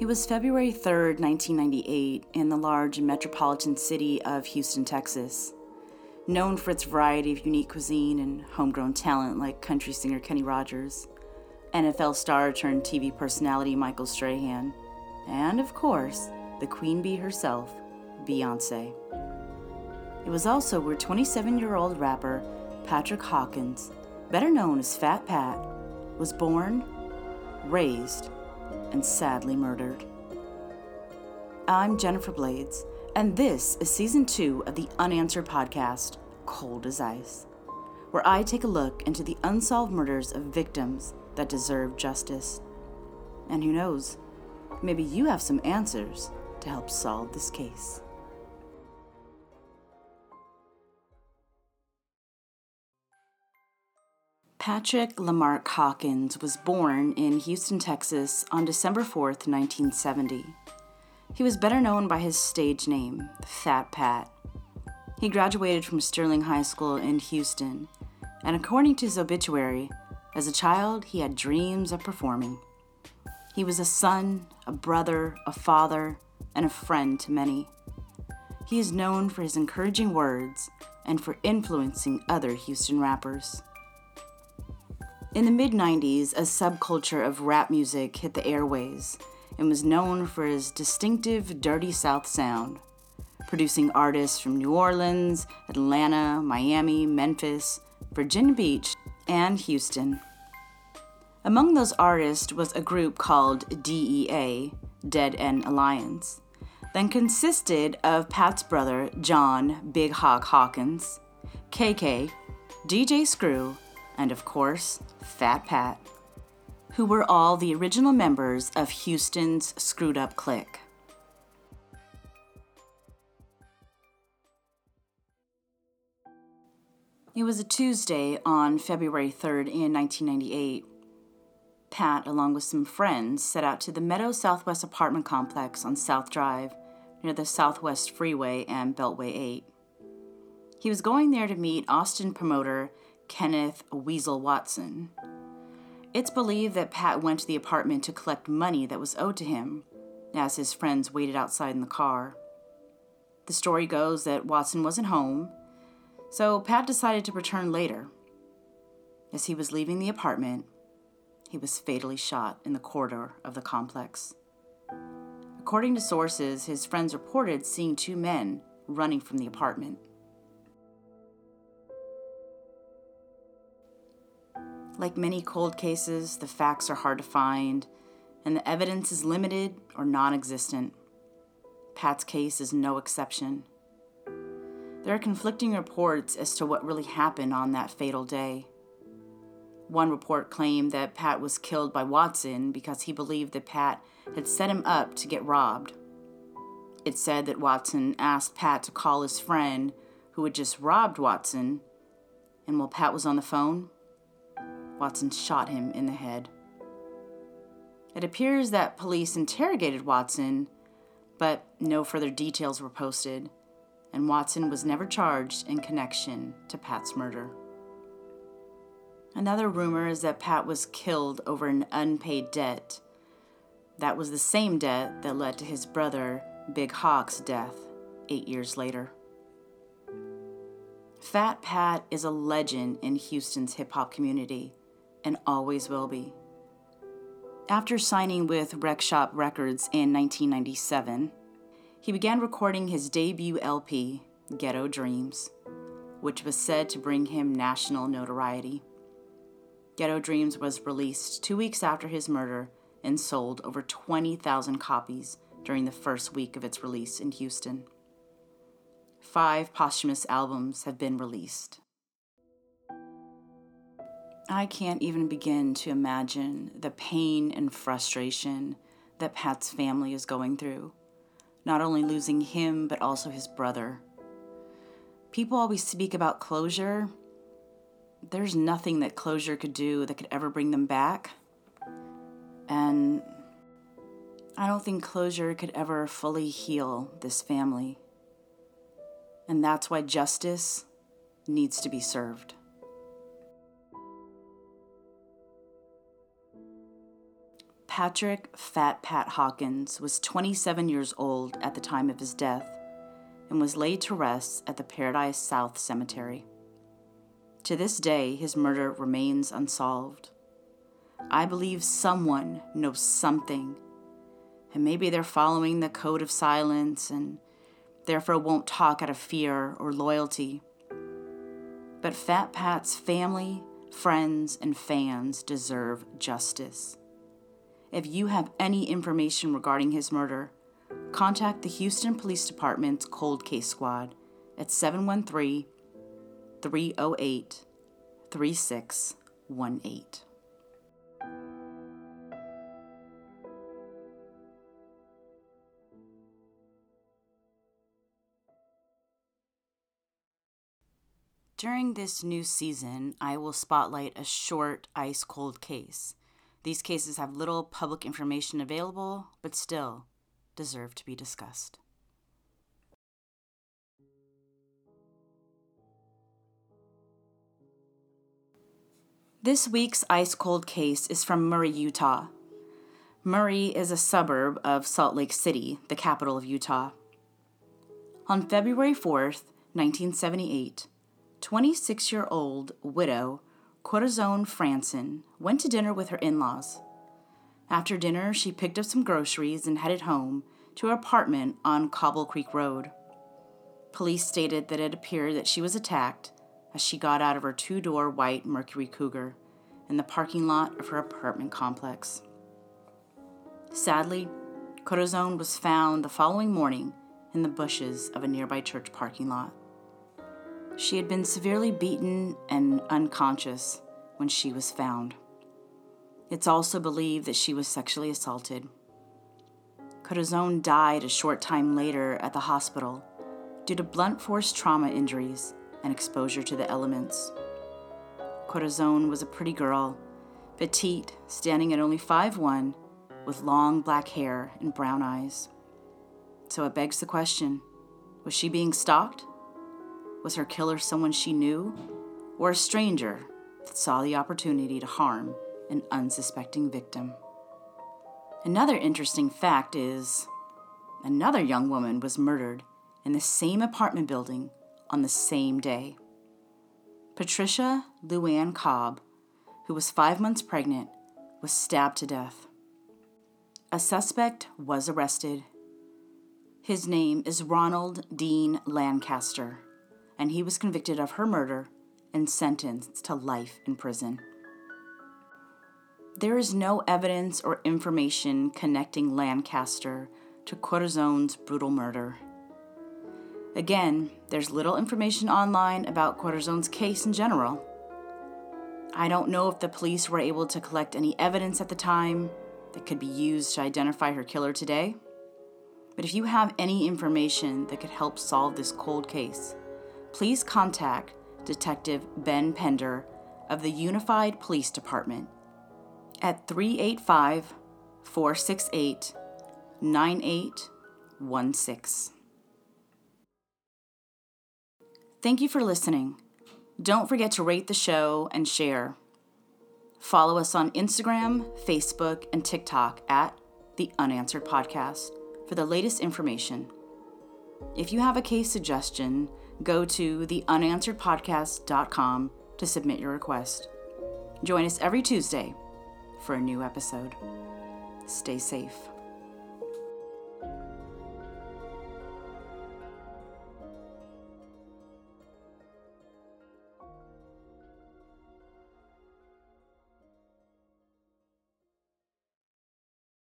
It was February 3rd, 1998, in the large metropolitan city of Houston, Texas. Known for its variety of unique cuisine and homegrown talent like country singer Kenny Rogers, NFL star turned TV personality Michael Strahan, and of course, the queen bee herself, Beyonce. It was also where 27 year old rapper Patrick Hawkins, better known as Fat Pat, was born, raised, and sadly murdered. I'm Jennifer Blades, and this is season two of the Unanswered podcast, Cold as Ice, where I take a look into the unsolved murders of victims that deserve justice. And who knows, maybe you have some answers to help solve this case. Patrick Lamarck Hawkins was born in Houston, Texas on December 4th, 1970. He was better known by his stage name, Fat Pat. He graduated from Sterling High School in Houston, and according to his obituary, as a child he had dreams of performing. He was a son, a brother, a father, and a friend to many. He is known for his encouraging words and for influencing other Houston rappers. In the mid 90s, a subculture of rap music hit the airways and was known for his distinctive Dirty South sound, producing artists from New Orleans, Atlanta, Miami, Memphis, Virginia Beach, and Houston. Among those artists was a group called DEA, Dead End Alliance, that consisted of Pat's brother, John Big Hawk Hawkins, KK, DJ Screw, and of course, Fat Pat, who were all the original members of Houston's Screwed Up Clique. It was a Tuesday on February 3rd in 1998. Pat, along with some friends, set out to the Meadow Southwest apartment complex on South Drive near the Southwest Freeway and Beltway 8. He was going there to meet Austin promoter Kenneth Weasel Watson. It's believed that Pat went to the apartment to collect money that was owed to him, as his friends waited outside in the car. The story goes that Watson wasn't home, so Pat decided to return later. As he was leaving the apartment, he was fatally shot in the corridor of the complex. According to sources, his friends reported seeing two men running from the apartment. Like many cold cases, the facts are hard to find, and the evidence is limited or non existent. Pat's case is no exception. There are conflicting reports as to what really happened on that fatal day. One report claimed that Pat was killed by Watson because he believed that Pat had set him up to get robbed. It said that Watson asked Pat to call his friend who had just robbed Watson, and while Pat was on the phone, Watson shot him in the head. It appears that police interrogated Watson, but no further details were posted, and Watson was never charged in connection to Pat's murder. Another rumor is that Pat was killed over an unpaid debt. That was the same debt that led to his brother, Big Hawk's death eight years later. Fat Pat is a legend in Houston's hip hop community and always will be. After signing with Wreckshop Records in 1997, he began recording his debut LP, Ghetto Dreams, which was said to bring him national notoriety. Ghetto Dreams was released two weeks after his murder and sold over 20,000 copies during the first week of its release in Houston. Five posthumous albums have been released. I can't even begin to imagine the pain and frustration that Pat's family is going through, not only losing him, but also his brother. People always speak about closure. There's nothing that closure could do that could ever bring them back. And I don't think closure could ever fully heal this family. And that's why justice needs to be served. Patrick Fat Pat Hawkins was 27 years old at the time of his death and was laid to rest at the Paradise South Cemetery. To this day, his murder remains unsolved. I believe someone knows something, and maybe they're following the code of silence and therefore won't talk out of fear or loyalty. But Fat Pat's family, friends, and fans deserve justice. If you have any information regarding his murder, contact the Houston Police Department's Cold Case Squad at 713 308 3618. During this new season, I will spotlight a short ice cold case these cases have little public information available, but still deserve to be discussed. This week's ice cold case is from Murray, Utah. Murray is a suburb of Salt Lake City, the capital of Utah. On February 4th, 1978, 26 year old widow Corazon Frandsen went to dinner with her in laws. After dinner, she picked up some groceries and headed home to her apartment on Cobble Creek Road. Police stated that it appeared that she was attacked as she got out of her two door white Mercury Cougar in the parking lot of her apartment complex. Sadly, Corazon was found the following morning in the bushes of a nearby church parking lot. She had been severely beaten and unconscious when she was found. It's also believed that she was sexually assaulted. Corazon died a short time later at the hospital due to blunt force trauma injuries and exposure to the elements. Corazon was a pretty girl, petite, standing at only 5'1, with long black hair and brown eyes. So it begs the question was she being stalked? Was her killer someone she knew, or a stranger that saw the opportunity to harm an unsuspecting victim? Another interesting fact is another young woman was murdered in the same apartment building on the same day. Patricia Luann Cobb, who was five months pregnant, was stabbed to death. A suspect was arrested. His name is Ronald Dean Lancaster and he was convicted of her murder and sentenced to life in prison. There is no evidence or information connecting Lancaster to Corazon's brutal murder. Again, there's little information online about Corazon's case in general. I don't know if the police were able to collect any evidence at the time that could be used to identify her killer today. But if you have any information that could help solve this cold case, please contact Detective Ben Pender of the Unified Police Department at 385 468 9816. Thank you for listening. Don't forget to rate the show and share. Follow us on Instagram, Facebook, and TikTok at The Unanswered Podcast for the latest information. If you have a case suggestion, go to theunansweredpodcast.com to submit your request. Join us every Tuesday for a new episode. Stay safe.